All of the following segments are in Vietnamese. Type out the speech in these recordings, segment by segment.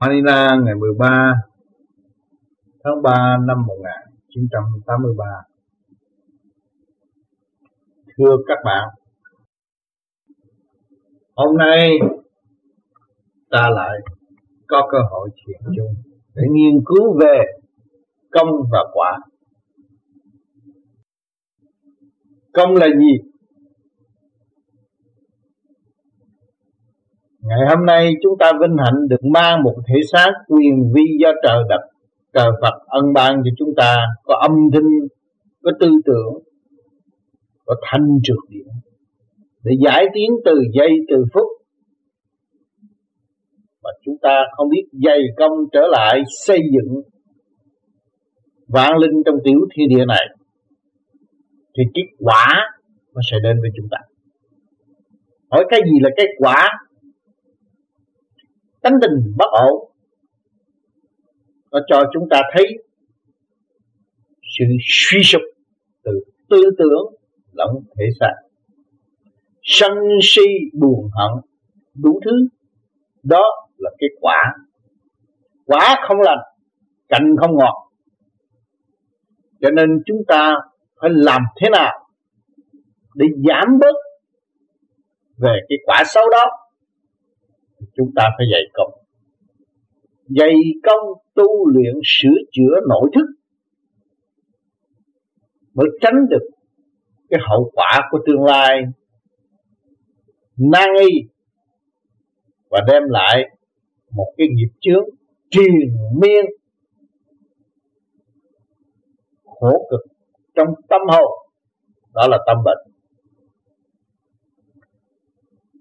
Manila ngày 13 tháng 3 năm 1983. Thưa các bạn, hôm nay ta lại có cơ hội thiền chung để nghiên cứu về công và quả. Công là gì? Ngày hôm nay chúng ta vinh hạnh được mang một thể xác quyền vi do trời đặt trời Phật ân ban cho chúng ta có âm thanh, có tư tưởng, có thanh trượt điểm để giải tiến từ giây từ phút mà chúng ta không biết dày công trở lại xây dựng vạn linh trong tiểu thiên địa này thì kết quả nó sẽ đến với chúng ta. Hỏi cái gì là cái quả? Tánh tình bất ổn. Nó cho chúng ta thấy sự suy sụp từ tư tưởng lẫn thể xác. Sân si buồn hận, đủ thứ. Đó là cái quả. Quả không lành, cạnh không ngọt. Cho nên chúng ta phải làm thế nào để giảm bớt về cái quả xấu đó? Chúng ta phải dạy công. Dày công tu luyện sửa chữa nội thức mới tránh được cái hậu quả của tương lai nan y và đem lại một cái nghiệp chướng triền miên, khổ cực trong tâm hồn. Đó là tâm bệnh.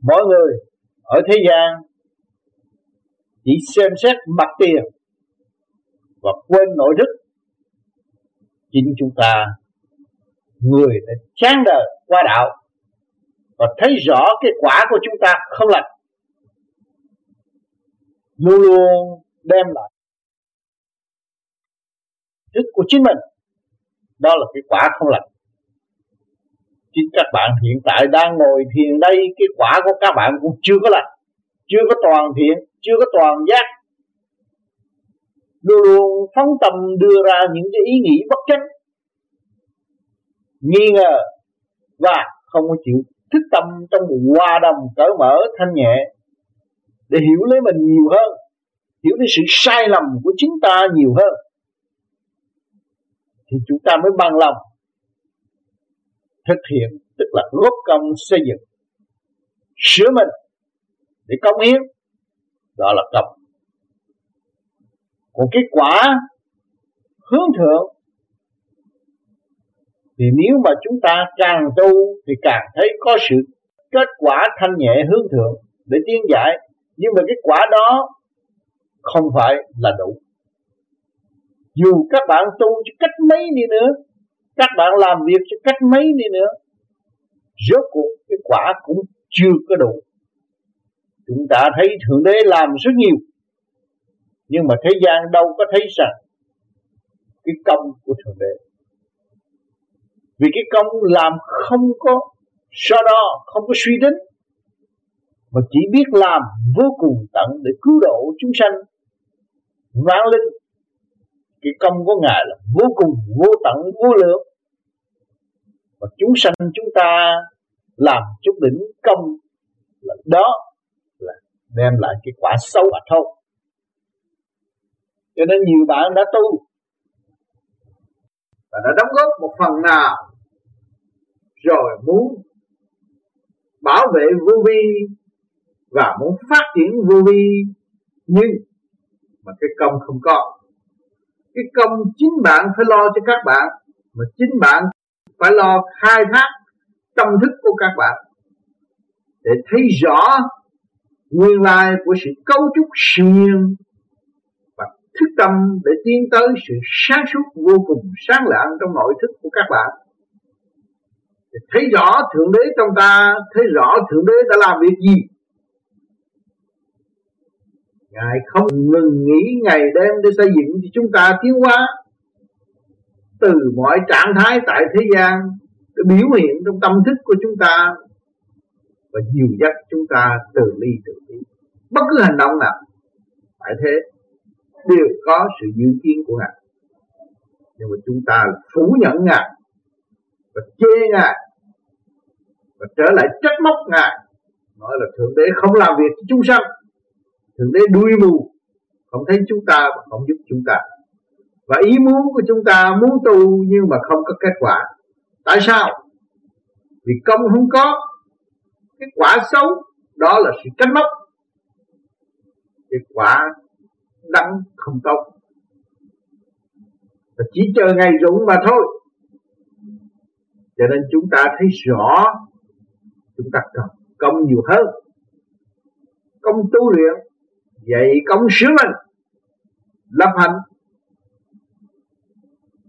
Mỗi người ở thế gian chỉ xem xét mặt tiền và quên nội đức. Chính chúng ta, người đã chán đời qua đạo và thấy rõ cái quả của chúng ta không lành, luôn luôn đem lại đức của chính mình. Đó là cái quả không lành. Chính các bạn hiện tại đang ngồi thiền đây cái quả của các bạn cũng chưa có lành chưa có toàn thiện, chưa có toàn giác. Luôn luôn phóng tâm đưa ra những cái ý nghĩ bất chánh. Nghi ngờ và không có chịu thức tâm trong một hòa đồng cởi mở thanh nhẹ để hiểu lấy mình nhiều hơn, hiểu lấy sự sai lầm của chính ta nhiều hơn, thì chúng ta mới bằng lòng thực hiện, tức là góp công xây dựng sửa mình để công hiến. Đó là công còn kết quả hướng thượng. Thì nếu mà chúng ta càng tu thì càng thấy có sự kết quả thanh nhẹ hướng thượng để tiến giải. Nhưng mà kết quả đó không phải là đủ. Dù các bạn tu cho cách mấy đi nữa, các bạn làm việc cho cách mấy đi nữa, rốt cuộc cái quả cũng chưa có đủ chúng ta thấy thượng đế làm rất nhiều, nhưng mà thế gian đâu có thấy rằng cái công của thượng đế. Vì cái công làm không có, so đo không có suy tính, mà chỉ biết làm vô cùng tận để cứu độ chúng sanh vạn linh cái công của ngài là vô cùng, vô tận, vô lượng. Và chúng sanh chúng ta làm chút đỉnh công là đó đem lại cái quả xấu mà thôi. Cho nên nhiều bạn đã tu và đã đóng góp một phần nào rồi muốn bảo vệ vô vi và muốn phát triển vô vi, nhưng mà cái công không có. Cái công chính bạn phải lo cho các bạn, mà chính bạn phải lo khai thác tâm thức của các bạn để thấy rõ nguyên lai của sự cấu trúc siêu nhiên và thức tâm để tiến tới sự sáng suốt vô cùng sáng lạng trong nội thức của các bạn. Để thấy rõ thượng đế trong ta, thấy rõ thượng đế đã làm việc gì? Ngài không ngừng nghỉ ngày đêm để xây dựng cho chúng ta tiến hóa từ mọi trạng thái tại thế gian để biểu hiện trong tâm thức của chúng ta và dìu dắt chúng ta từ ly từ bi bất cứ hành động nào, phải tại thế, đều có sự dự kiến của ngài. Nhưng mà chúng ta phủ nhận ngài, và chê ngài, và trở lại trách móc ngài. Nói là thượng đế không làm việc cho chúng sanh, thượng đế đuôi mù, không thấy chúng ta và không giúp chúng ta. Và ý muốn của chúng ta muốn tu nhưng mà không có kết quả. Tại sao? Vì công không có cái quả xấu, đó là sự trách móc. Cái quả đắng không tốt. Và chỉ chờ ngày rụng mà thôi. Cho nên chúng ta thấy rõ, chúng ta cần công nhiều hơn. Công tu luyện, dạy công sứ mình lập hành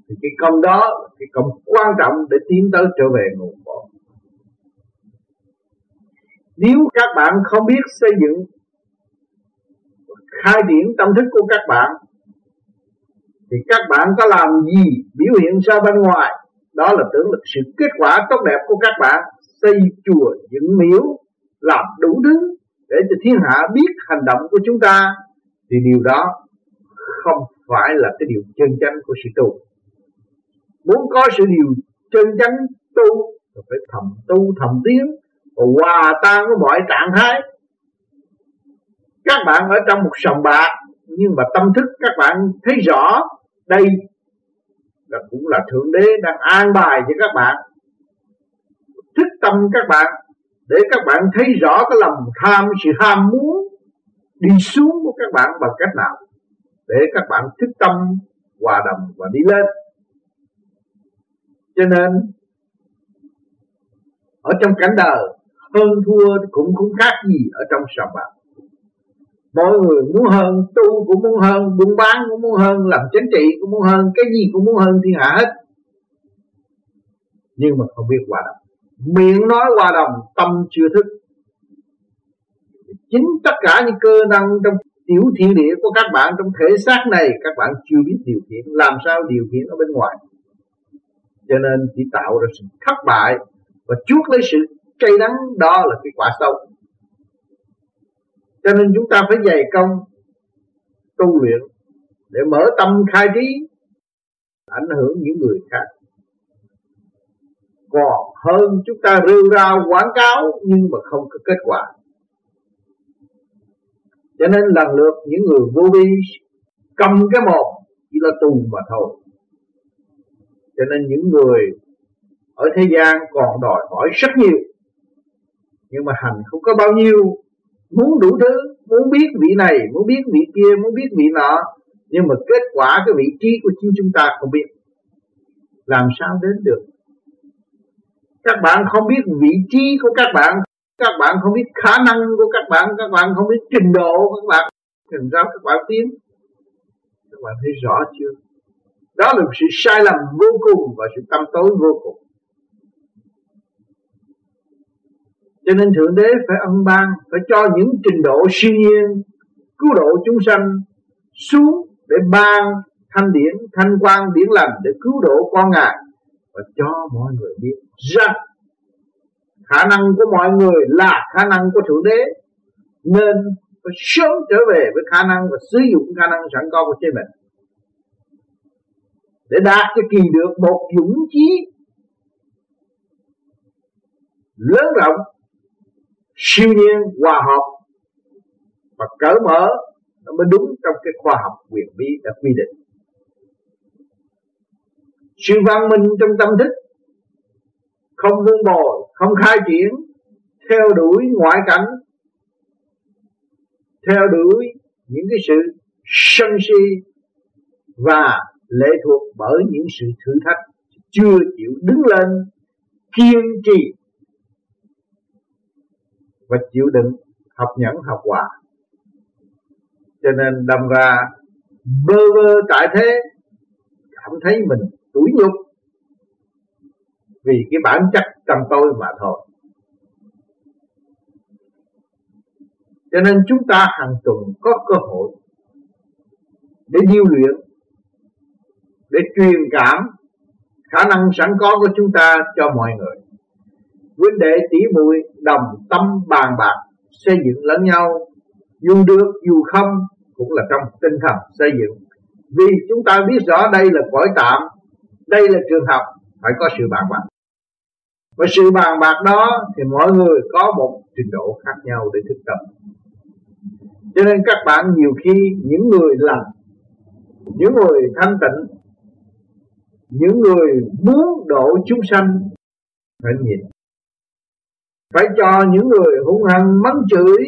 thì cái công đó cái công quan trọng để tiến tới trở về nguồn cội nếu các bạn không biết xây dựng khai triển tâm thức của các bạn, thì các bạn có làm gì, biểu hiện ra bên ngoài, đó là tưởng là sự kết quả tốt đẹp của các bạn. Xây chùa dựng miếu, làm đủ thứ để cho thiên hạ biết hành động của chúng ta, thì điều đó không phải là cái điều chân chánh của sự tu. Muốn có sự điều chân chánh tu phải thầm tu thầm tiến và hòa tan với mọi trạng thái. Các bạn ở trong một sòng bạc, nhưng mà tâm thức các bạn thấy rõ đây là cũng là thượng đế đang an bài cho các bạn. Thức tâm các bạn, để các bạn thấy rõ cái lòng tham, sự ham muốn đi xuống của các bạn bằng cách nào? Để các bạn thức tâm, hòa đồng và đi lên. Cho nên, ở trong cảnh đời hơn thua cũng không khác gì ở trong sòng bạc. Mọi người muốn hơn, tu cũng muốn hơn, buôn bán cũng muốn hơn, làm chính trị cũng muốn hơn, cái gì cũng muốn hơn thiên hạ hết. Nhưng mà không biết hòa đồng. Miệng nói hòa đồng, tâm chưa thức. Chính tất cả những cơ năng trong tiểu thiên địa của các bạn, trong thể xác này, các bạn chưa biết điều khiển. Làm sao điều khiển ở bên ngoài? Cho nên chỉ tạo ra sự thất bại và chuốc lấy sự cay đắng đó là cái quả sâu cho nên chúng ta phải dày công, tu luyện để mở tâm khai trí, ảnh hưởng những người khác. Còn hơn chúng ta rêu rao quảng cáo nhưng mà không có kết quả. Cho nên lần lượt những người vô vi cầm cái một chỉ là tù mà thôi. Cho nên những người ở thế gian còn đòi hỏi rất nhiều nhưng mà hành không có bao nhiêu. Muốn đủ thứ, muốn biết vị này, muốn biết vị kia, muốn biết vị nọ. Nhưng mà kết quả cái vị trí của chính chúng ta không biết. Làm sao đến được? Các bạn không biết vị trí của các bạn. Các bạn không biết khả năng của các bạn. Các bạn không biết trình độ của các bạn. Thành ra các bạn tiến. Các bạn thấy rõ chưa? Đó là một sự sai lầm vô cùng và sự tâm tối vô cùng. Cho nên thượng đế phải ân ban, phải cho những trình độ siêu nhiên, cứu độ chúng sanh xuống để ban thanh điển, thanh quan điển lành để cứu độ con ngài. Và cho mọi người biết rằng khả năng của mọi người là khả năng của thượng đế, nên phải sớm trở về với khả năng và sử dụng khả năng sẵn có của chính mình. Để đạt cho kỳ được một dũng chí lớn rộng siêu nhiên, hòa hợp và cởi mở, nó mới đúng trong cái khoa học quyền bí đã quy định. Sự văn minh trong tâm thức không vun bồi không khai triển, theo đuổi ngoại cảnh, theo đuổi những cái sự sân si và lệ thuộc bởi những sự thử thách chưa chịu đứng lên, kiên trì và chịu đựng học nhẫn, học hòa cho nên đâm ra, bơ vơ tại thế, cảm thấy mình tủi nhục. Vì cái bản chất trong tôi mà thôi. Cho nên chúng ta hàng tuần có cơ hội để điêu luyện, để truyền cảm. Khả năng sẵn có của chúng ta cho mọi người huynh đệ tỷ muội đồng tâm bàn bạc, xây dựng lẫn nhau. Dù được, dù không cũng là trong tinh thần xây dựng. Vì chúng ta biết rõ đây là cõi tạm, đây là trường học, phải có sự bàn bạc. Và sự bàn bạc đó thì mọi người có một trình độ khác nhau để thực tập. Cho nên các bạn nhiều khi, những người lành, những người thanh tịnh, những người muốn độ chúng sanh phải nhìn phải cho những người hung hăng mắng chửi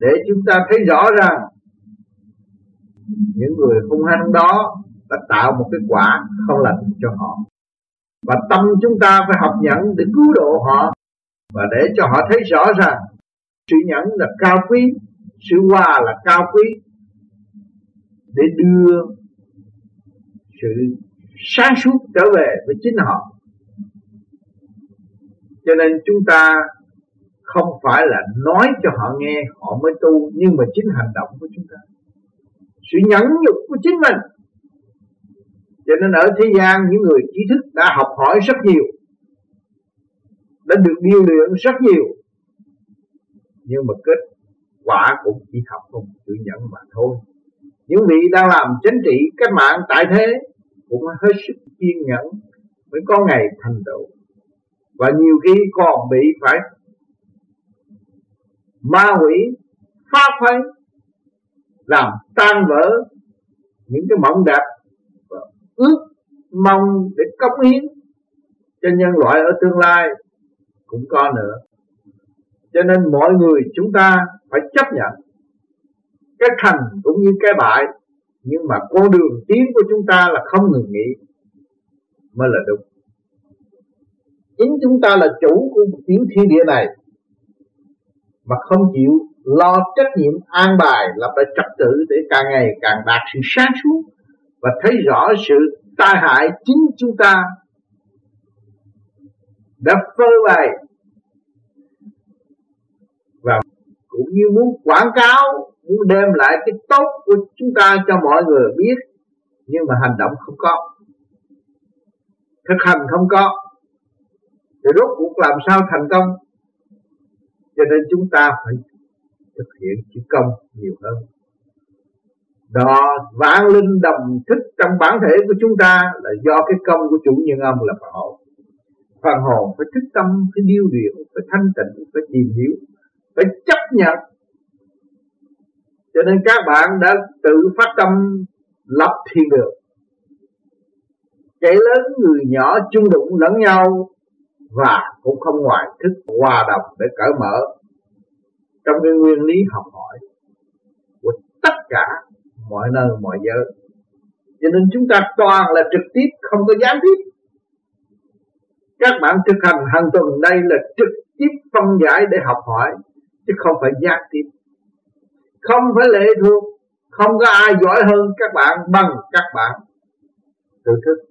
để chúng ta thấy rõ ràng những người hung hăng đó đã tạo một cái quả không lành cho họ. Và tâm chúng ta phải học nhẫn để cứu độ họ và để cho họ thấy rõ ràng sự nhẫn là cao quý, sự hòa là cao quý để đưa sự sáng suốt trở về với chính họ. Cho nên chúng ta không phải là nói cho họ nghe, họ mới tu, nhưng mà chính hành động của chúng ta. Sự nhẫn nhục của chính mình. Cho nên ở thế gian, những người trí thức đã học hỏi rất nhiều, đã được điều luyện rất nhiều. Nhưng mà kết quả cũng chỉ học không chịu nhận mà thôi. Những vị đang làm chính trị cách mạng tại thế cũng hết sức kiên nhẫn, mới có ngày thành tựu. Và nhiều khi còn bị phải ma quỷ, phá phái, làm tan vỡ những cái mộng đẹp và ước mong để cống hiến cho nhân loại ở tương lai cũng có nữa. Cho nên mọi người chúng ta phải chấp nhận cái thành cũng như cái bại, nhưng mà con đường tiến của chúng ta là không ngừng nghỉ mới là đúng. Chính chúng ta là chủ của tiểu thiên địa này mà không chịu lo trách nhiệm an bài lập lại trật tự để càng ngày càng đạt sự sáng suốt và thấy rõ sự tai hại chính chúng ta đã phơi bày. Và cũng như muốn quảng cáo, muốn đem lại cái tốt của chúng ta cho mọi người biết, nhưng mà hành động không có, thực hành không có. Thì rốt cuộc làm sao thành công? Cho nên chúng ta phải thực hiện chữ công nhiều hơn. Đó, vạn linh đồng thích trong bản thể của chúng ta là do cái công của chủ nhân âm là bảo. phần hồn phải thức tâm, phải điêu luyện, phải thanh tịnh, phải tìm hiểu, phải chấp nhận. Cho nên các bạn đã tự phát tâm lập thiên đường. Kẻ lớn, người nhỏ chung đụng lẫn nhau và cũng không ngoài thức hòa đồng để cởi mở. Trong cái nguyên lý học hỏi của tất cả mọi nơi, mọi giới, cho nên chúng ta toàn là trực tiếp, không có gián tiếp. Các bạn thực hành hàng tuần đây là trực tiếp phân giải để học hỏi, chứ không phải gián tiếp. Không phải lệ thuộc, không có ai giỏi hơn các bạn bằng các bạn. Tự thức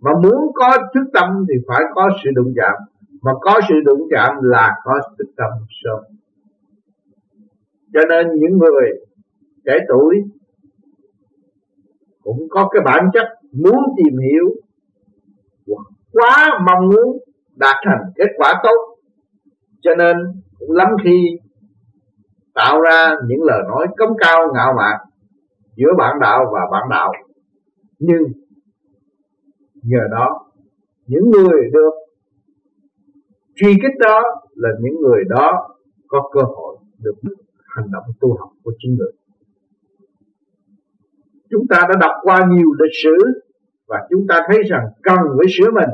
mà muốn có thức tâm thì phải có sự đụng chạm. Mà có sự đụng chạm là có thức tâm sớm. Cho nên những người trẻ tuổi cũng có cái bản chất muốn tìm hiểu quá mong muốn đạt thành kết quả tốt. Cho nên cũng lắm khi tạo ra những lời nói cống cao ngạo mạn giữa bạn đạo và bạn đạo. Nhưng nhờ đó, những người được truy kích đó là những người đó có cơ hội được hành động tu học của chính người. Chúng ta đã đọc qua nhiều lịch sử và chúng ta thấy rằng cần phải sửa mình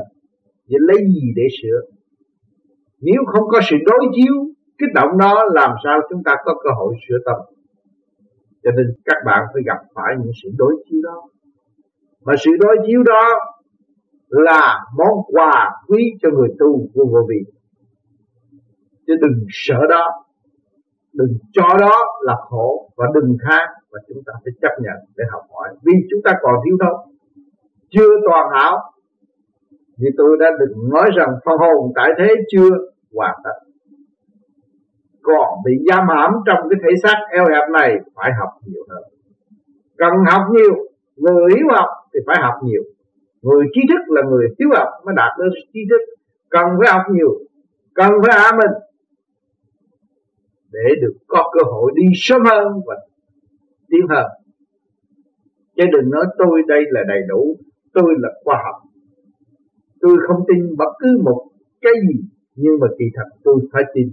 vậy lấy gì để sửa. Nếu không có sự đối chiếu, kích động đó làm sao chúng ta có cơ hội sửa tâm? Cho nên các bạn phải gặp phải những sự đối chiếu đó. Mà sự đối chiếu đó là món quà quý cho người tu của vô vị, chứ đừng sợ đó. Đừng cho đó là khổ và đừng than và chúng ta phải chấp nhận để học hỏi. Vì chúng ta còn thiếu thốn chưa toàn hảo. Vì tôi đã đừng nói rằng phần hồn tại thế chưa hoàn tất. Còn bị giam hãm trong cái thể xác eo hẹp này phải học nhiều hơn. Cần học nhiều người hiểu học thì phải học nhiều người trí thức là người thiếu học mới đạt được trí thức. Cần phải học nhiều, cần phải hạ mình để được có cơ hội đi sớm hơn và tiến hơn. Chứ đừng nói tôi đây là đầy đủ, tôi là khoa học. Tôi không tin bất cứ một cái gì, nhưng mà kỳ thật tôi phải tin.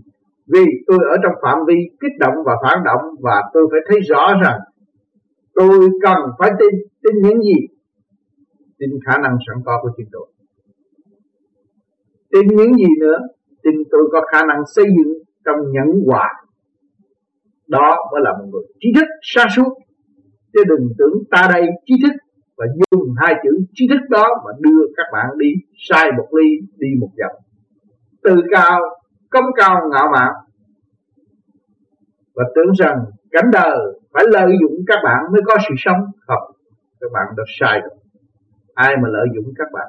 Vì tôi ở trong phạm vi kích động và phản động và tôi phải thấy rõ rằng tôi cần phải tin tin những gì tin khả năng sẵn có của chính tôi tin những gì nữa tin tôi có khả năng xây dựng trong nhẫn hòa. Đó mới là một người trí thức xa suốt. Chứ đừng tưởng ta đây trí thức và dùng hai chữ trí thức đó mà đưa các bạn đi sai một ly, đi một dặm. Từ cao công cao, ngạo mạn. Và tưởng rằng cảnh đời phải lợi dụng các bạn mới có sự sống. Không, các bạn đã sai rồi ai mà lợi dụng các bạn?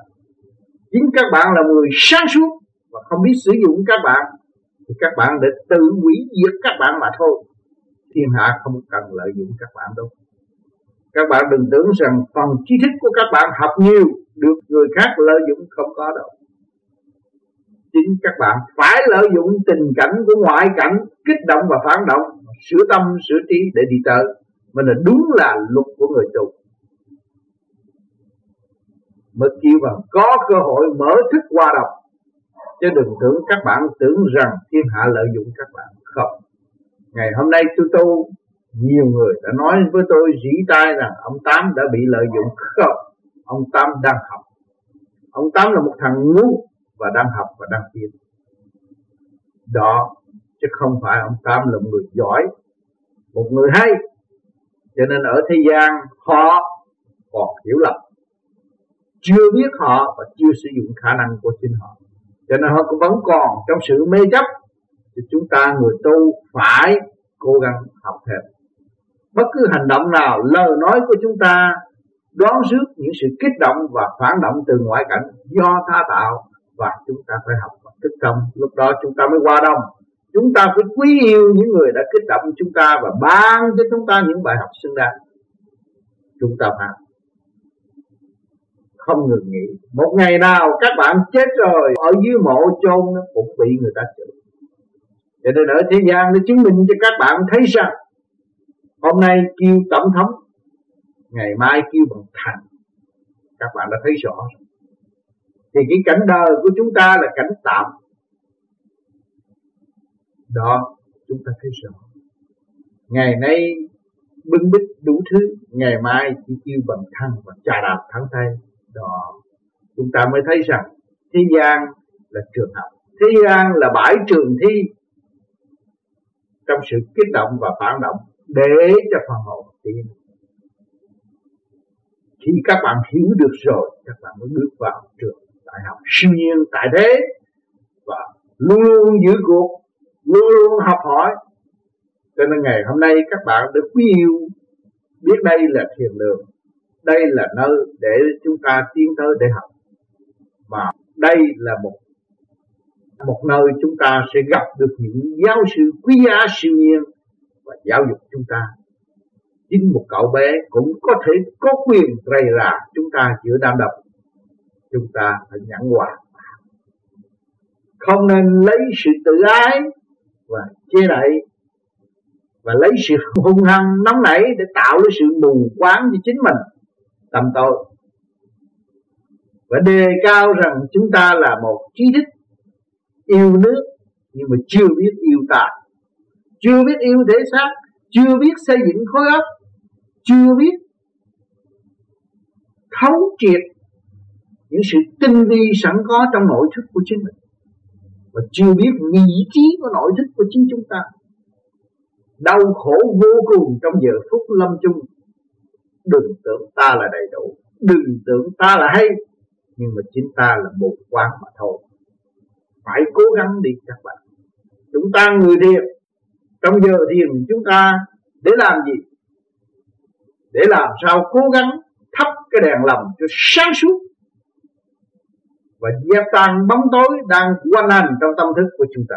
Chính các bạn là người sáng suốt và không biết sử dụng các bạn, thì các bạn để tự hủy diệt các bạn mà thôi. Thiên hạ không cần lợi dụng các bạn đâu. Các bạn đừng tưởng rằng phần trí thức của các bạn học nhiều, được người khác lợi dụng không có đâu. Chính các bạn phải lợi dụng tình cảnh của ngoại cảnh kích động và phản động, sửa tâm, sửa trí để đi tới mình là đúng là luật của người tu mới kêu bằng có cơ hội mở thức qua đọc. Chứ đừng tưởng các bạn tưởng rằng thiên hạ lợi dụng các bạn. Không. Ngày hôm nay tôi tu, nhiều người đã nói với tôi dĩ tai rằng ông tám đã bị lợi dụng. Không. Ông tám đang học. Ông tám là một thằng ngu và đang học và đang tiến. Đó, chứ không phải ông tám là một người giỏi, một người hay. Cho nên ở thế gian họ còn hiểu lầm chưa biết họ và chưa sử dụng khả năng của chính họ. Cho nên họ cũng vẫn còn trong sự mê chấp, thì chúng ta người tu phải cố gắng học thêm. Bất cứ hành động nào, lời nói của chúng ta đoán trước những sự kích động và phản động từ ngoại cảnh do tha tạo và chúng ta phải học và thức tâm. Lúc đó chúng ta mới qua đông. Chúng ta phải quý yêu những người đã kích động chúng ta và ban cho chúng ta những bài học xứng đáng. Chúng ta phải không ngừng nghỉ. Một ngày nào các bạn chết rồi, ở dưới mộ chôn nó cũng bị người ta chửi. Cho nên ở thế gian nó chứng minh cho các bạn thấy rằng, hôm nay kêu tổng thống, ngày mai kêu bằng thành các bạn đã thấy rõ thì cái cảnh đời của chúng ta là cảnh tạm. Đó, chúng ta thấy rõ. Ngày nay bưng bít đủ thứ, ngày mai chỉ kêu bằng thân và trà đạp thắng tay đó. Chúng ta mới thấy rằng thế gian là trường học. Thế gian là bãi trường thi trong sự kích động và phản động để cho phần hồn tiến. Khi các bạn hiểu được rồi, các bạn mới bước vào trường đại học siêu nhiên tại thế và luôn luôn giữ cuộc, luôn luôn học hỏi. Cho nên ngày hôm nay các bạn được quý yêu, biết đây là thiền đường đây là nơi để chúng ta tiến tới để học. Và đây là một một nơi chúng ta sẽ gặp được những giáo sư quý giá siêu nhiên và giáo dục chúng ta. Chính một cậu bé cũng có thể có quyền rầy rà chúng ta giữa đám đông. Chúng ta phải nhẫn hòa. Không nên lấy sự tự ái và che đậy và lấy sự hung hăng nóng nảy để tạo ra sự mù quáng cho chính mình tâm tôi. Và đề cao rằng chúng ta là một trí thức yêu nước, nhưng mà chưa biết yêu ta chưa biết yêu thể xác, chưa biết xây dựng khối óc, chưa biết thấu triệt những sự tinh vi sẵn có trong nội thức của chính mình. Và chưa biết vị trí của nội thức của chính chúng ta. Đau khổ vô cùng trong giờ phút lâm chung đừng tưởng ta là đầy đủ. Đừng tưởng ta là hay. Nhưng mà chính ta là một quán mà thôi. Phải cố gắng đi các bạn. Chúng ta người thiền. Trong giờ thiền chúng ta để làm gì? Để làm sao cố gắng thắp cái đèn lòng cho sáng suốt. Và dẹp tan bóng tối đang quanh hành trong tâm thức của chúng ta.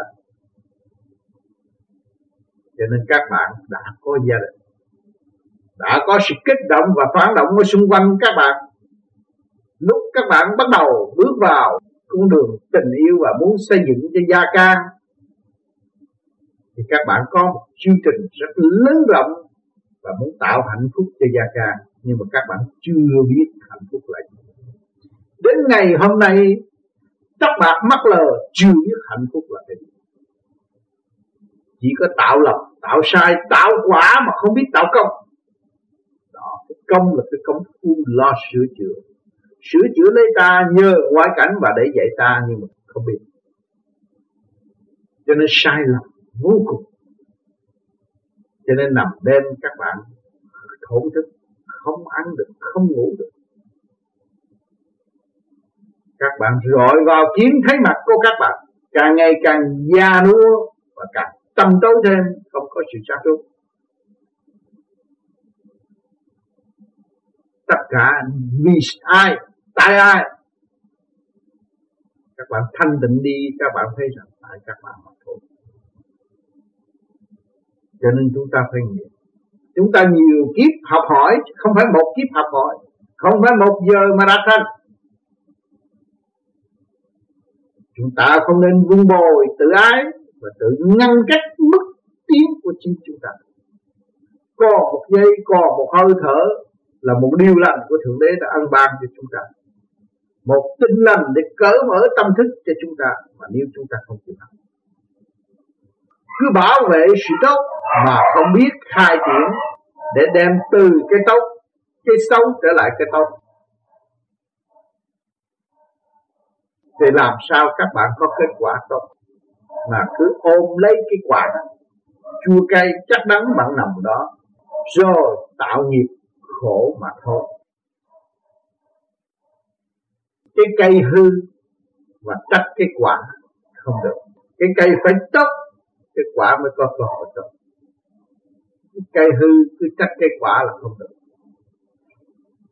Cho nên các bạn đã có gia đình đã có sự kích động và phản động ở xung quanh các bạn. Lúc các bạn bắt đầu bước vào con đường tình yêu và muốn xây dựng cho gia can, thì các bạn có một chương trình rất lớn rộng và muốn tạo hạnh phúc cho gia can, nhưng mà các bạn chưa biết hạnh phúc là gì. Đến ngày hôm nay tóc bạc mắt lờ chưa biết hạnh phúc là cái gì. Chỉ có tạo lập tạo sai, tạo quả mà không biết tạo công công là cái công phu lo sửa chữa. Sửa chữa lấy ta nhờ ngoại cảnh và để dạy ta nhưng mà không biết. Cho nên sai lầm vô cùng. Cho nên nằm đêm các bạn thổn thức, không ăn được, không ngủ được. Các bạn rọi vào kiếm thấy mặt của các bạn, càng ngày càng già nua và càng tâm tối thêm, không có sự sáng suốt. Tất cả vì ai, tại ai. Các bạn thanh tịnh đi, các bạn thấy rằng tại các bạn mà thôi. Cho nên chúng ta phải nhiều chúng ta nhiều kiếp học hỏi không phải một kiếp học hỏi, không phải một giờ mà đạt thành. Chúng ta không nên vun bồi tự ái và tự ngăn cách mức tiến của chính chúng ta. Còn một giây còn một hơi thở là một điều lành của thượng đế đã ăn ban cho chúng ta. Một tinh lành để cởi mở tâm thức cho chúng ta, mà nếu chúng ta không chịu học cứ bảo vệ sự tốt mà không biết khai triển để đem từ cái tốt, cái xấu trở lại cái tốt. Thì làm sao các bạn có kết quả tốt? Mà cứ ôm lấy cái quả chua cay chắc đắng bạn nằm đó, rồi tạo nghiệp khổ mà thôi. Cái cây hư và trách cái quả không được. Cái cây phải tốt cái quả mới có cơ hội tốt cái cây hư cứ trách cái quả là không được.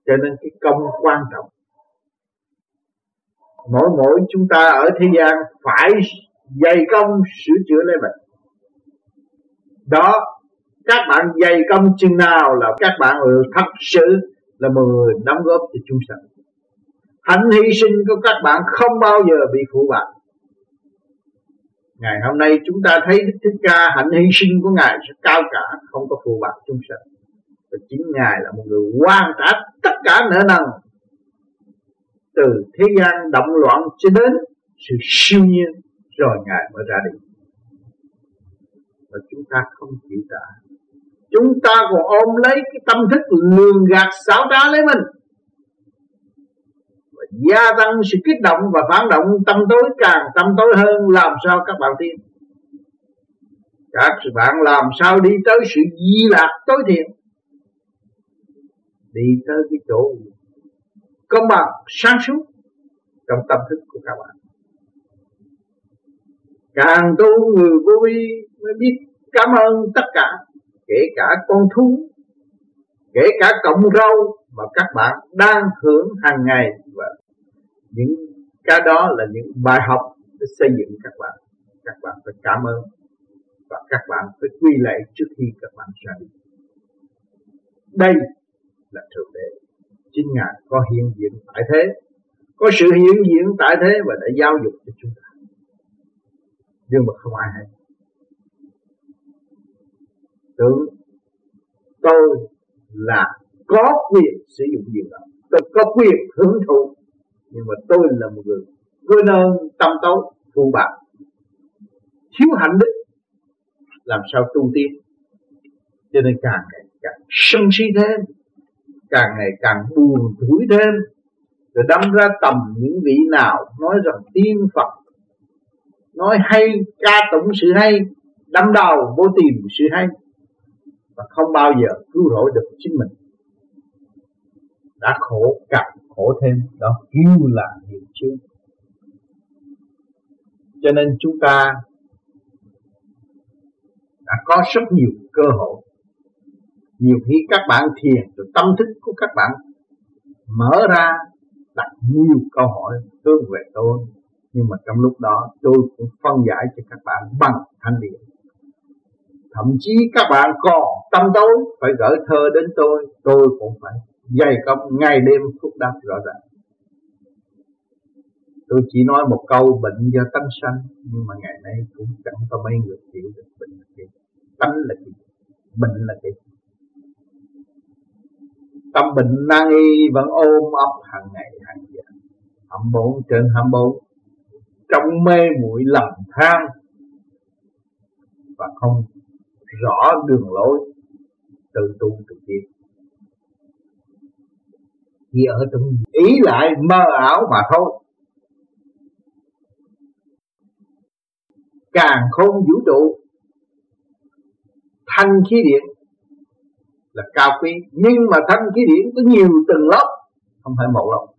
Cho nên cái công quan trọng. Mỗi mỗi chúng ta ở thế gian phải dày công sửa chữa lấy mình. Đó các bạn dày công chừng nào là các bạn thật sự là một người đóng góp cho chúng sanh. Hạnh hy sinh của các bạn không bao giờ bị phụ bạc. Ngày hôm nay chúng ta thấy Đức Thích Ca hạnh hy sinh của Ngài sẽ cao cả, Không có phụ bạc chúng sanh. Và chính Ngài là một người hoàn trả tất cả nợ nần Từ thế gian động loạn cho đến sự siêu nhiên Rồi Ngài mới ra đi. Và chúng ta không chịu trả Chúng ta còn ôm lấy cái tâm thức lường gạt xảo trá lấy mình. Gia tăng sự kích động và phản động, tâm tối càng tâm tối hơn, làm sao các bạn tin? Các bạn làm sao đi tới sự di lạc tối thiện? Đi tới cái chỗ công bằng, sáng suốt trong tâm thức của các bạn. Càng tu người vô vi mới biết cảm ơn tất cả kể cả con thú, kể cả cọng rau mà các bạn đang hưởng hàng ngày. Và những cái đó là những bài học để xây dựng các bạn. Các bạn phải cảm ơn và các bạn phải quy lệ trước khi các bạn ra đi. Đây là thượng đế. Chính ngài có hiện diện tại thế, có sự hiện diện tại thế và đã giáo dục cho chúng ta. Nhưng mà không ai hay tưởng tôi là có quyền sử dụng điều đó. Tôi có quyền hưởng thụ, nhưng mà tôi là một người cô đơn, tâm tối phụ bạc. Thiếu hạnh đức, làm sao tu tiên cho nên càng ngày càng sân si thêm, càng ngày càng buồn thủi thêm, rồi đâm ra tầm những vị nào nói rằng tiên Phật, nói hay, ca tụng sự hay đâm đầu vô tìm sự hay và không bao giờ cứu rỗi được chính mình. Đã khổ, càng khổ thêm, đó kêu là nghiệp chướng cho nên chúng ta đã có rất nhiều cơ hội. Nhiều khi các bạn thiền rồi tâm thức của các bạn mở ra đặt nhiều câu hỏi hướng về tôi. Nhưng mà trong lúc đó tôi cũng phân giải cho các bạn bằng thanh điện thậm chí các bạn còn tâm tối, phải gửi thơ đến tôi tôi cũng phải dày công ngày đêm phúc đáp rõ ràng. Tôi chỉ nói một câu, bệnh do tâm sanh, nhưng mà ngày nay cũng chẳng có mấy người hiểu được bệnh là gì tánh là gì, bệnh là gì. Tâm bệnh nan y vẫn ôm ấp hàng ngày, hàng giờ. Hầm bốn trên hầm bốn, trong mê muội lầm than, và không rõ đường lối tự tu tự tiến. Chỉ ở trong ý lại mơ ảo mà thôi. Càng khôn vũ trụ, thanh khí điện là cao quý. Nhưng mà thanh khí điện có nhiều tầng lớp, không phải một lớp.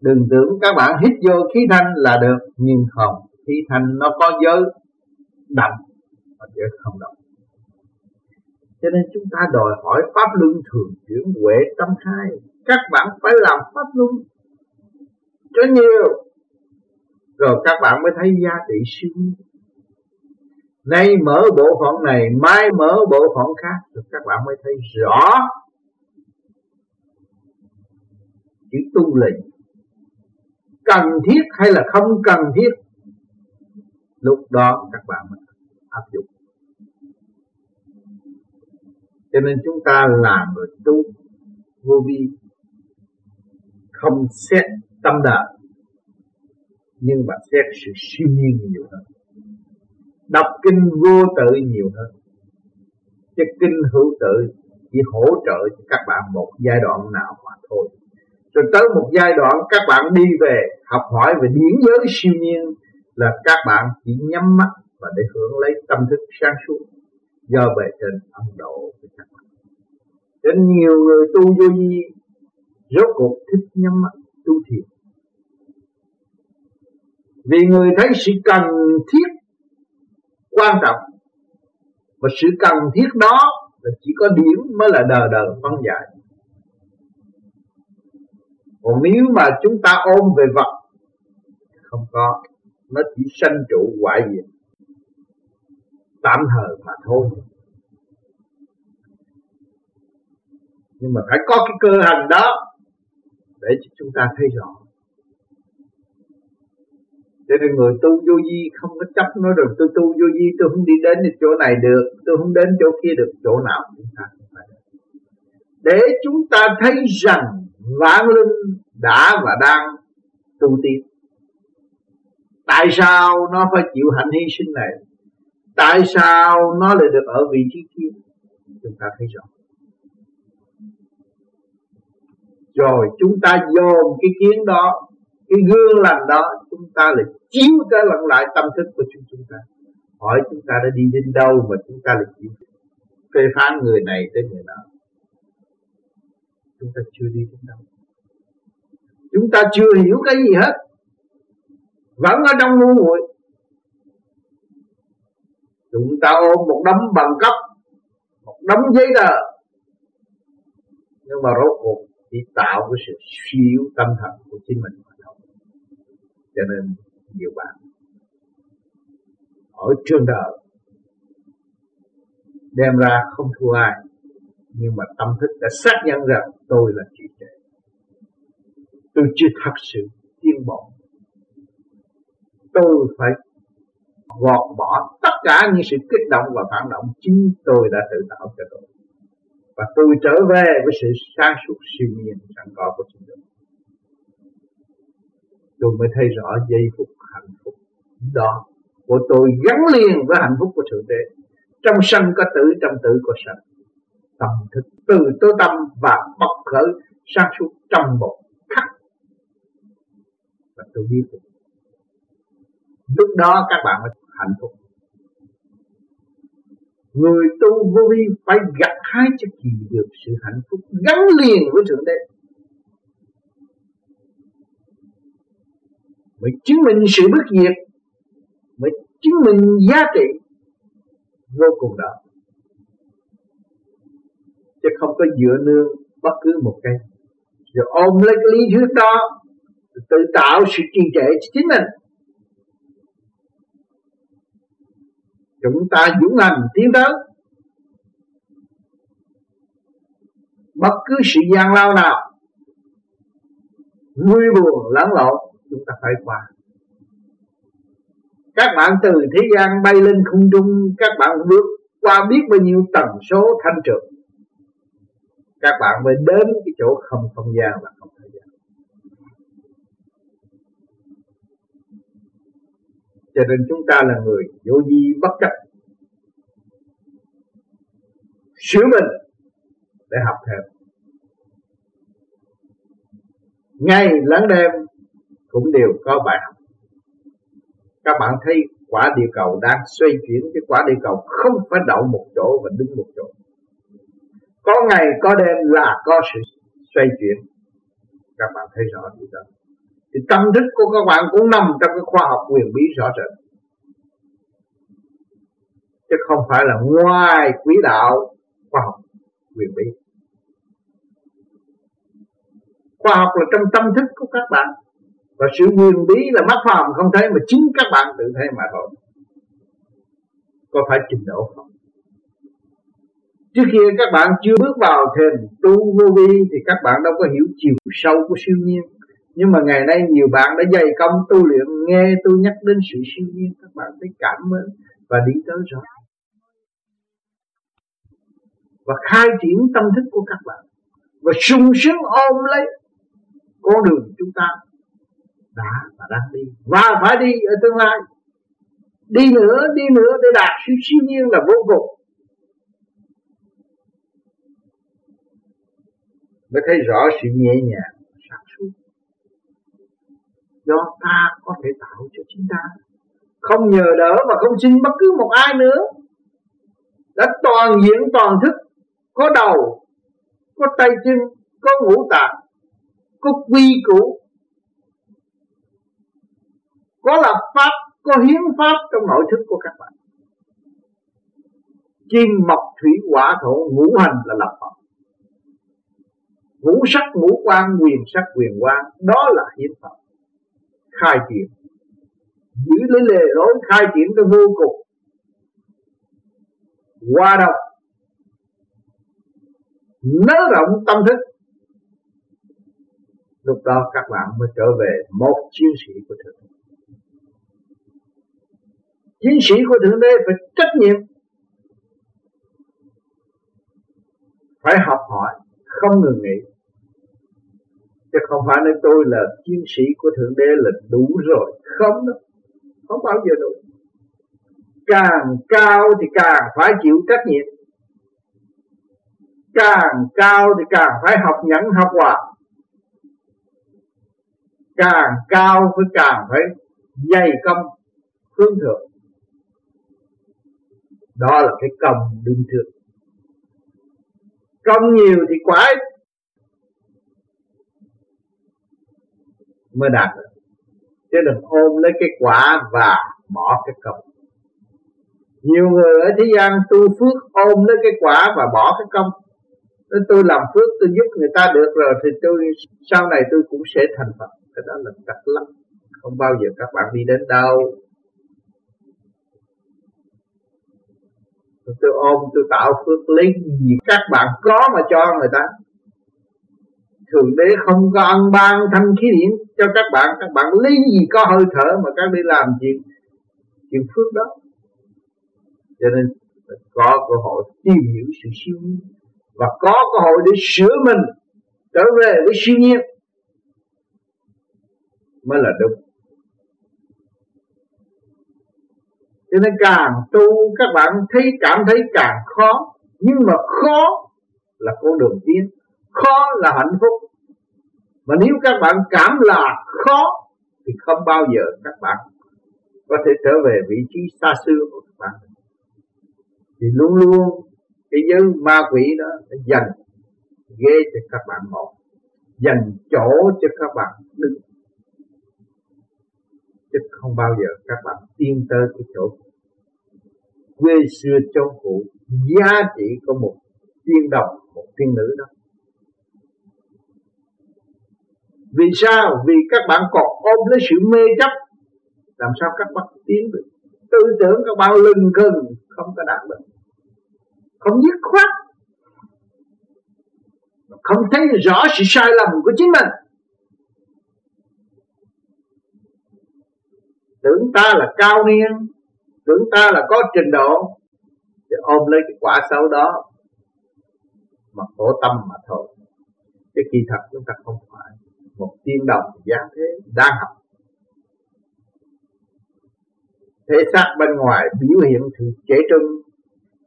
Đừng tưởng các bạn hít vô khí thanh là được, nhưng không thị thành nó có giới đậm và giới không đậm cho nên chúng ta đòi hỏi pháp luân thường chuyển huệ tâm khai các bạn phải làm pháp luân cho nhiều. Rồi các bạn mới thấy giá trị siêu nay mở bộ phận này, mai mở bộ phận khác, rồi các bạn mới thấy rõ chữ tu lệnh cần thiết hay là không cần thiết? Lúc đó các bạn mới áp dụng. Cho nên chúng ta làm người tu vô vi, không xét tâm đời nhưng mà xét sự siêu nhiên nhiều hơn. Đọc kinh vô tự nhiều hơn. Chứ kinh hữu tự chỉ hỗ trợ cho các bạn một giai đoạn nào mà thôi. Rồi tới một giai đoạn các bạn đi về, học hỏi về điển giới siêu nhiên là các bạn chỉ nhắm mắt và để hưởng lấy tâm thức sáng suốt do bề trên ấn độ với các bạn. Đến nhiều người tu vô vi, rốt cuộc thích nhắm mắt tu thiền. Vì người thấy sự cần thiết quan trọng và sự cần thiết đó là chỉ có điểm mới là đờ đờ phân giải. Còn nếu mà chúng ta ôm về vật không có nó chỉ sanh trụ hoại diệt. Tạm thời mà thôi. Nhưng mà phải có cái cơ hành đó để cho chúng ta thấy rõ. Cho nên người tu vô vi không có chấp nói rằng tôi tu vô vi, tôi không đi đến chỗ này được. Tôi không đến chỗ kia được. Chỗ nào chúng ta cũng phải để chúng ta thấy rằng vạn linh đã và đang tu tiến tại sao nó phải chịu hạnh hy sinh này? Tại sao nó lại được ở vị trí kia? Chúng ta thấy rõ. Rồi, chúng ta dồn cái kiến đó, cái gương lành đó, chúng ta lại chiếu cái lặng lại tâm thức của chúng chúng ta. Hỏi chúng ta đã đi đến đâu mà chúng ta lại chiếu? Phê phán người này tới người nào chúng ta chưa đi đến đâu. Chúng ta chưa hiểu cái gì hết vẫn ở trong ngu muội. Chúng ta ôm một đống bằng cấp, một đống giấy tờ. Nhưng mà rốt cuộc chỉ tạo cái sự suy yếu tâm thần của chính mình mà thôi. Cho nên nhiều bạn ở trường đời đem ra không thua ai, nhưng mà tâm thức đã xác nhận rằng tôi là trí tuệ tôi chưa thật sự tiến bộ tôi phải gọt bỏ tất cả những sự kích động và phản động, chính tôi đã tự tạo cho tôi. Và tôi trở về với sự sáng suốt siêu nhiên sẵn có của chính tôi. Tôi mới thấy rõ giây phút hạnh phúc đó của tôi gắn liền với hạnh phúc của thượng đế. Trong sân có tử, trong tử có sân. Tâm thức, từ tối tâm và bộc khởi, sáng suốt trong một khắc. Và tôi biết được lúc đó các bạn mới hạnh phúc. Người tu vô vi phải gặt hái cho kỳ được sự hạnh phúc gắn liền với thượng đế. Mới chứng minh sự bất diệt, mới chứng minh giá trị vô cùng đó. Chứ không có dựa nương bất cứ một cái. Rồi ôm lấy cái lý thuyết đó tự tạo sự trì trệ cho chính mình. Chúng ta dũng hành tiến tới. Bất cứ sự gian lao nào vui buồn, lẫn lộn, chúng ta phải qua. Các bạn từ thế gian bay lên không trung, các bạn bước qua biết bao nhiêu tần số thanh trực các bạn mới đến cái chỗ không không gian và không thời gian cho nên chúng ta là người vô vi bất chấp. Sửa mình để học thêm. Ngày lẫn đêm cũng đều có bài học. Các bạn thấy quả địa cầu đang xoay chuyển, cái quả địa cầu không phải đậu một chỗ và đứng một chỗ. Có ngày có đêm là có sự xoay chuyển. Các bạn thấy rõ điều đó thì tâm thức của các bạn cũng nằm trong cái khoa học quyền bí rõ rệt. Chứ không phải là ngoài quỹ đạo khoa học quyền bí khoa học là trong tâm thức của các bạn. Và sự quyền bí là mắt phàm không thấy, mà chính các bạn tự thấy mà thôi. Có phải trình độ không? Trước kia các bạn chưa bước vào thềm tu vô vi, thì các bạn đâu có hiểu chiều sâu của siêu nhiên nhưng mà ngày nay nhiều bạn đã dày công tu luyện, nghe tôi nhắc đến sự siêu nhiên, các bạn thấy cảm ơn và đi tới rõ và khai triển tâm thức của các bạn, và sung sướng ôm lấy con đường chúng ta đã và đang đi. Và phải đi ở tương lai. Đi nữa đi nữa để đạt sự siêu nhiên là vô cùng. Mới thấy rõ sự nhẹ nhàng do ta có thể tạo cho chính ta. Không nhờ đỡ và không xin bất cứ một ai nữa. Đã toàn diện, toàn thức, có đầu, có tay chân, có ngũ tạng, có quy củ. Có lập pháp, có hiến pháp trong nội thức của các bạn. Kim mộc thủy hỏa thổ ngũ hành là lập pháp. Ngũ sắc ngũ quan quyền sắc quyền quan đó là hiến pháp khai triển. Giữ lấy lề lối khai triển cái vô cùng. Qua đâu nới rộng tâm thức. Lúc đó các bạn mới trở về một chiến sĩ của thượng đế. Chiến sĩ của thượng đế phải trách nhiệm. Phải học hỏi, không ngừng nghỉ chứ không phải nói tôi là chiến sĩ của thượng đế là đủ rồi. Không đó không bao giờ đủ. Càng cao thì càng phải chịu trách nhiệm. Càng cao thì càng phải học nhẫn, học hòa. Càng cao phải càng phải dày công, hướng thượng. Đó là cái công đương thượng công nhiều thì quả mới đạt được. Chứ đừng ôm lấy cái quả và bỏ cái công nhiều người ở thế gian tu phước ôm lấy cái quả và bỏ cái công nên tôi làm phước, tôi giúp người ta được rồi thì tôi sau này tôi cũng sẽ thành Phật. Cái đó là thật lắm. Không bao giờ các bạn đi đến đâu. Tôi ôm, tôi tạo phước lấy gì các bạn có mà cho người ta thường đế không có ăn ban thanh khí điển cho các bạn. Các bạn lấy gì có hơi thở mà các đi làm chuyện chuyện phước đó? Cho nên có cơ hội tìm hiểu sự siêu nhiên và có cơ hội để sửa mình trở về với siêu nhiên mới là đúng. Cho nên càng tu, các bạn thấy cảm thấy càng khó, nhưng mà khó là con đường tiến khó là hạnh phúc. Mà nếu các bạn cảm là khó, thì không bao giờ các bạn có thể trở về vị trí xa xưa của các bạn. Thì luôn luôn cái giới ma quỷ đó nó dành ghế cho các bạn ngồi, dành chỗ cho các bạn đứng. Chứ không bao giờ các bạn tiến tới cái chỗ quê xưa châu cũ, giá trị của một tiên đồng, một tiên nữ đó. Vì sao? Vì các bạn còn ôm lấy sự mê chấp. Làm sao các bạn tiến được? Tư tưởng các bạn lừng cừng, không có đạt được. Không dứt khoát. Không thấy rõ sự sai lầm của chính mình. Tưởng ta là cao niên, tưởng ta là có trình độ, để ôm lấy cái quả xấu đó. Mà khổ tâm mà thôi. Chứ kỳ thật chúng ta không phải một tiên đồng giác thế đang học. Thể xác bên ngoài biểu hiện sự trẻ trung,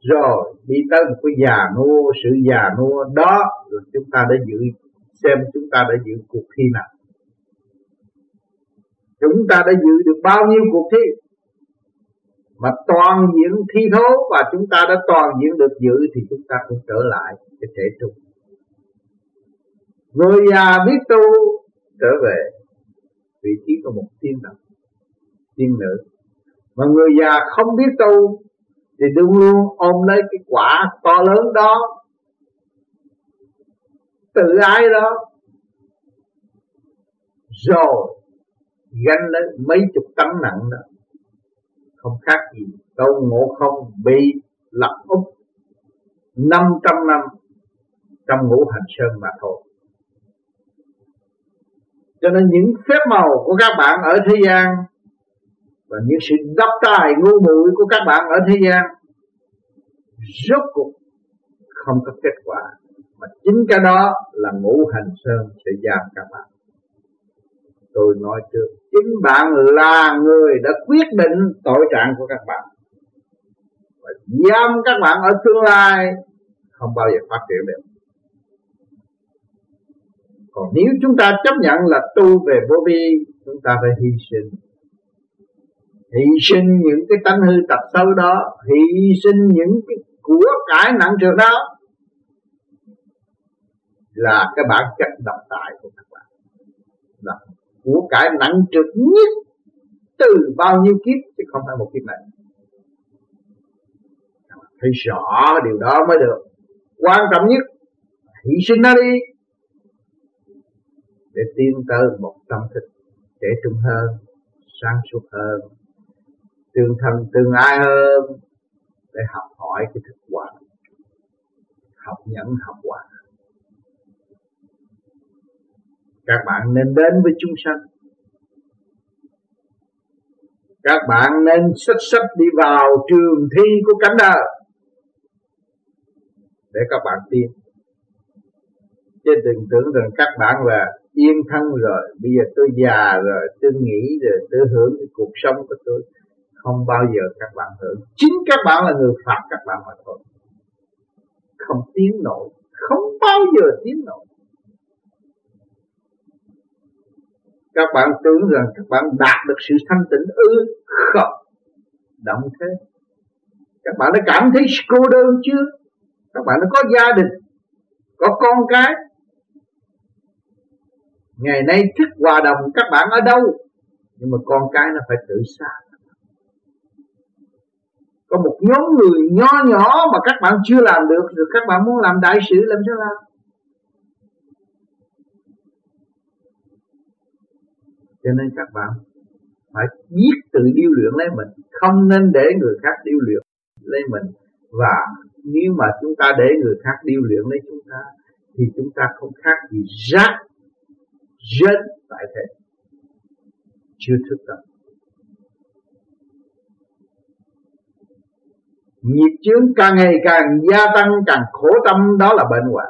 rồi đi tới một cái già nua, sự già nua đó, rồi chúng ta đã dự xem chúng ta đã dự cuộc thi nào. Chúng ta đã dự được bao nhiêu cuộc thi? Mà toàn diện thi thố và chúng ta đã toàn diện được dự thì chúng ta cũng trở lại cái thể trung. Người già biết tu trở về vị trí của một tiên đồng tiên nữ. Mà người già không biết tu thì luôn luôn ôm lấy cái quả to lớn đó, tự ái đó, rồi gánh lấy mấy chục tấn nặng đó. Không khác gì đâu ngộ không bị lập úp năm trăm năm trong ngũ hành sơn mà thôi cho nên những phép màu của các bạn ở thế gian và những sự đắp tài ngu muội của các bạn ở thế gian rốt cuộc không có kết quả. Mà chính cái đó là ngũ hành sơn sẽ giam các bạn. Tôi nói trước, chính bạn là người đã quyết định tội trạng của các bạn. Và giam các bạn ở tương lai không bao giờ phát triển được còn nếu chúng ta chấp nhận là tu về vô vi, chúng ta phải hy sinh. Hy sinh những cái tánh hư tật xấu đó, hy sinh những cái của cải nặng trường đó, là cái bản chất độc tại của các bạn là của cải nặng trực nhất, từ bao nhiêu kiếp chứ không phải một kiếp này thấy rõ điều đó mới được. Quan trọng nhất, hy sinh nó đi để tiến tới một tâm thức trẻ trung hơn, sáng suốt hơn, tương thân tương ai hơn, để học hỏi cái thực quả, học nhẫn, học hòa các bạn nên đến với chúng sanh. Các bạn nên sách sách đi vào trường thi của cánh đời. Để các bạn tiến chứ đừng tưởng rằng các bạn là yên thân rồi, bây giờ tôi già rồi, tôi nghĩ rồi, tôi hưởng cái cuộc sống của tôi, không bao giờ các bạn hưởng. Chính các bạn là người phạt các bạn mà thôi. Không tiến nổi, không bao giờ tiến nổi. Các bạn tưởng rằng các bạn đạt được sự thanh tịnh ư? Không. Động thế. Các bạn đã cảm thấy cô đơn chưa? Các bạn đã có gia đình, có con cái ngày nay thức hòa đồng các bạn ở đâu? Nhưng mà con cái nó phải tự xa có một nhóm người nho nhỏ mà các bạn chưa làm được, rồi các bạn muốn làm đại sự làm sao làm? Cho nên các bạn phải biết tự điêu luyện lấy mình, không nên để người khác điêu luyện lấy mình. Và nếu mà chúng ta để người khác điêu luyện lấy chúng ta, thì chúng ta không khác gì rác rớt tại thế. Chưa thức tâm. Nghiệp chướng càng ngày càng gia tăng, càng khổ tâm, đó là bệnh hoạn.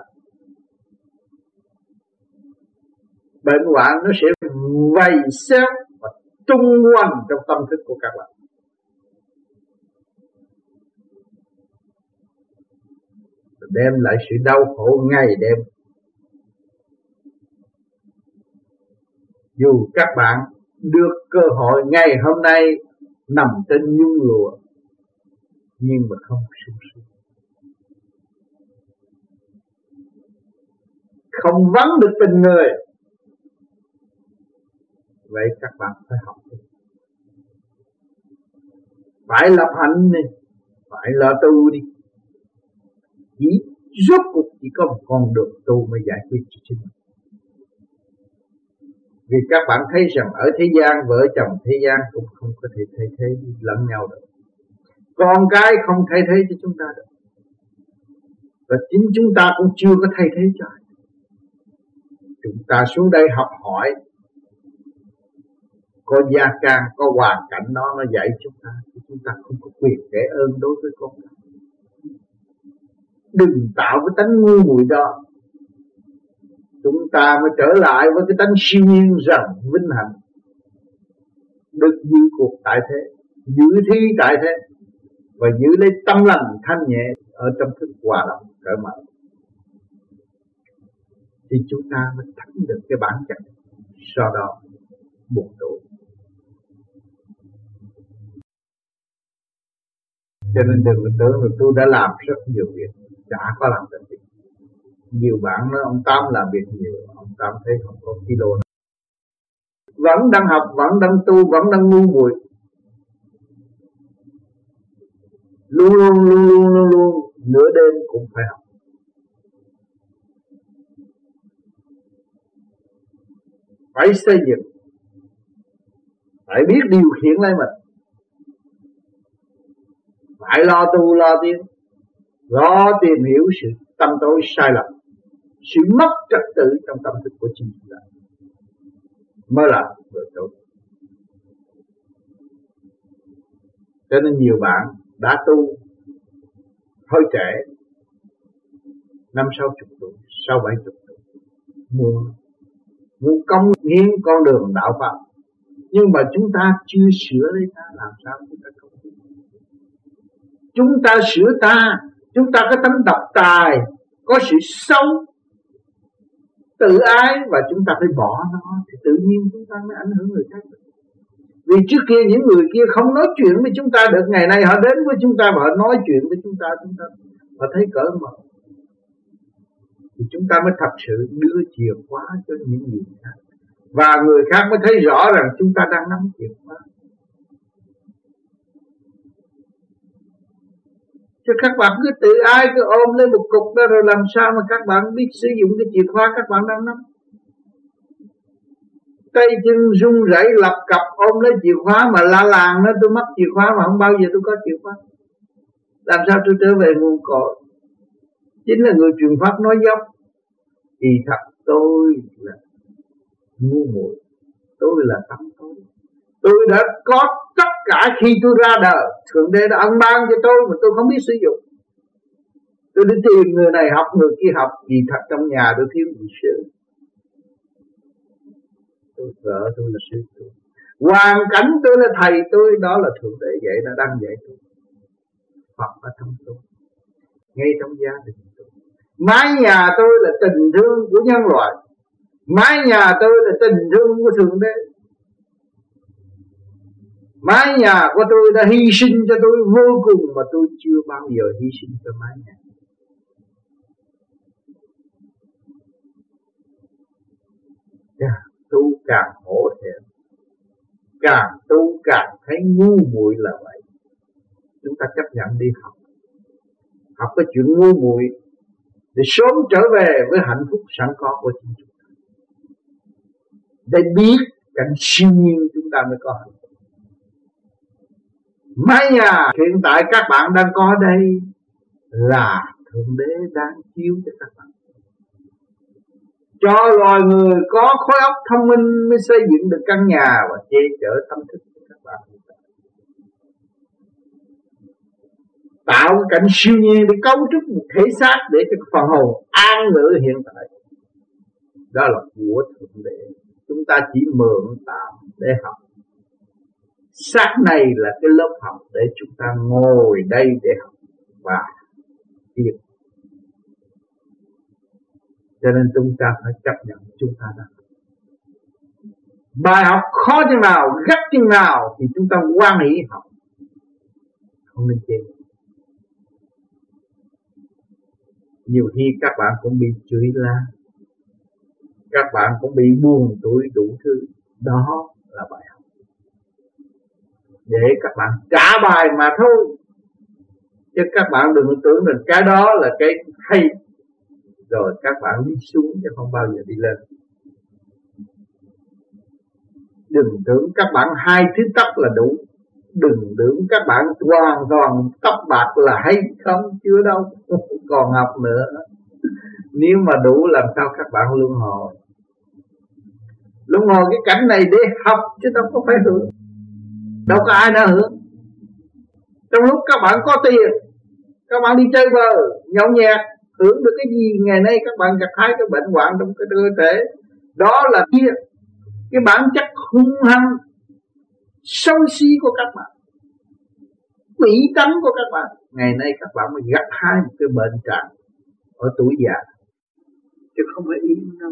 Bệnh hoạn nó sẽ vây xếp và tung quanh trong tâm thức của các bạn. Đem lại sự đau khổ ngày đêm. Dù các bạn được cơ hội ngày hôm nay nằm trên nhung lụa, nhưng mà không sung sướng. Không vắng được tình người. Vậy các bạn phải học đi. Phải lập hạnh đi, phải lo tu đi. Chỉ rốt cuộc chỉ có một con đường tu mới giải quyết cho chính mình vì các bạn thấy rằng ở thế gian, vợ chồng thế gian cũng không có thể thay thế, lẫn nhau được. Con cái không thay thế cho chúng ta được. Và chính chúng ta cũng chưa có thay thế cho ai chúng ta xuống đây học hỏi, có gia can, có hoàn cảnh đó, nó dạy chúng ta, thì chúng ta không có quyền kể ơn đối với con. Đừng tạo cái tánh ngu muội đó chúng ta mới trở lại với cái tánh siêu nhiên rằng vinh hạnh được giữ cuộc tại thế, giữ thi tại thế, và giữ lấy tâm lành thanh nhẹ ở trong thức hòa đồng cởi mở. Thì chúng ta mới thắng được cái bản chất, sau đó buộc tội. Cho nên đừng tưởng là tôi đã làm rất nhiều việc chả có làm được việc nhiều bạn nói, ông tam làm việc nhiều, ông tam thấy không có kilo nào. vẫn đang học, vẫn đang tu, vẫn đang ngu muội. Luôn luôn luôn luôn luôn luôn, nửa đêm cũng phải học. Phải xây dựng. Phải biết điều khiển lấy mình. Phải lo tu, lo tiến. Lo tìm hiểu sự tâm tối sai lầm sự mất trật tự trong tâm thức của chính chúng ta mới là người tốt. Cho nên nhiều bạn đã tu hơi trẻ năm sáu chục tuổi sau bảy chục tuổi muốn muốn công hiến con đường đạo pháp nhưng mà chúng ta chưa sửa lấy ta, làm sao chúng ta không chúng ta sửa ta, chúng ta có tấm độc tài, có sự xấu tự ái và chúng ta phải bỏ nó thì tự nhiên chúng ta mới ảnh hưởng người khác vì trước kia những người kia không nói chuyện với chúng ta được, ngày nay họ đến với chúng ta và họ nói chuyện với chúng ta chúng ta họ thấy cỡ mở. Thì chúng ta mới thật sự đưa chìa khóa cho những người khác. Và người khác mới thấy rõ rằng chúng ta đang nắm chìa khóa. Chứ các bạn cứ tự ai cứ ôm lên một cục đó rồi làm sao mà các bạn biết sử dụng cái chìa khóa các bạn đang nắm? Tay chân run rẩy lập cập ôm lấy chìa khóa mà la làng nó tôi mất chìa khóa mà không bao giờ tôi có chìa khóa. Làm sao tôi trở về nguồn cội? Chính là người truyền pháp nói dốc. Thì thật tôi là ngu muội, tôi là tâm tôi tôi đã có tất cả khi tôi ra đời, thượng đế đã ân ban cho tôi mà tôi không biết sử dụng. Tôi đi tìm người này học, người kia học, vì thật trong nhà tôi thiếu gì sư tôi vợ tôi là sư tôi hoàn cảnh tôi là thầy tôi, đó là thượng đế dạy, đã đang dạy tôi. Phật ở trong tôi, ngay trong gia đình tôi. Mái nhà tôi là tình thương của nhân loại. Mái nhà tôi là tình thương của thượng đế mái nhà của tôi đã hy sinh cho tôi vô cùng mà tôi chưa bao giờ hy sinh cho mái nhà. Dạ, càng tu càng hổ thẹn càng tu càng thấy ngu muội là vậy. Chúng ta chấp nhận đi học. Học cái chuyện ngu muội để sớm trở về với hạnh phúc sẵn có của chính chúng ta. Để biết cảnh siêu nhiên chúng ta mới có hạnh phúc mái nhà hiện tại các bạn đang có đây là thượng đế đang chiếu cho các bạn. Cho loài người có khối óc thông minh mới xây dựng được căn nhà và che chở tâm thức của các bạn. Tạo cảnh siêu nhiên để cấu trúc một thể xác để cho phần hồn an ngữ hiện tại. Đó là của thượng đế. Chúng ta chỉ mượn tạm để học. Sát này là cái lớp học để chúng ta ngồi đây để học và tiếp. Cho nên chúng ta phải chấp nhận chúng ta đã Bài học khó chừng nào, gắt chừng nào thì chúng ta quan hỷ học. Không nên chê. Nhiều khi các bạn cũng bị chửi la. Các bạn cũng bị buồn tuổi đủ thứ. Đó là bài học để các bạn trả bài mà thôi. Chứ các bạn đừng tưởng rằng cái đó là cái hay. Rồi các bạn đi xuống chứ không bao giờ đi lên. Đừng tưởng các bạn hai thứ tóc là đủ. Đừng tưởng các bạn hoàn toàn tóc bạc là hay không, chưa đâu. Còn học nữa. Nếu mà đủ làm sao các bạn luân hồi? Luân hồi cái cảnh này để học chứ đâu có phải hưởng đâu có ai đã hưởng. Trong lúc các bạn có tiền, các bạn đi chơi bờ nhậu nhẹt, hưởng được cái gì, ngày nay các bạn gặp hai cái bệnh hoạn trong cái cơ thể. Đó là kia. Cái bản chất hung hăng, sâu xí của các bạn, quỷ tánh của các bạn. Ngày nay các bạn mới gặp hai một cái bệnh trạng ở tuổi già. Chứ không phải yếu đâu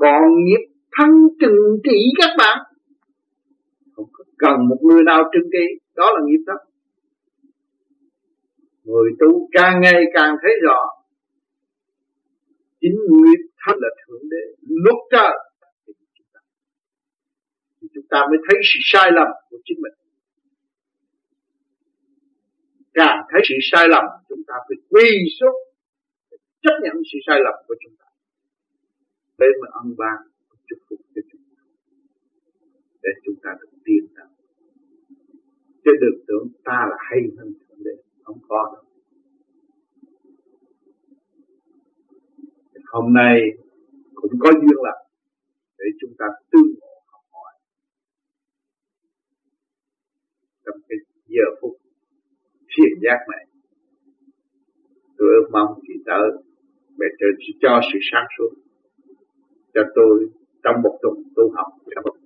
còn nghiệp thân trừng trị các bạn không cần một người nào trưng kỳ đó là nghiệp đó. Người tu càng ngày càng thấy rõ, chính nghiệp thân là thượng đế. Lúc trời, thì chúng ta mới thấy sự sai lầm của chính mình. Càng thấy sự sai lầm, chúng ta phải quy xuống chấp nhận sự sai lầm của chúng ta. Để mà ân ban chúc phúc cho chúng ta. Để chúng ta được tiên tới chứ đừng tưởng ta là hay hơn thượng đế không có đâu. Hôm nay cũng có duyên là để chúng ta tương ngộ học hỏi. Trong cái giờ phút thiền giác này tôi ước mong chị tới mẹ cho, cho sự sáng suốt cho tôi trong một tuần tu học trong một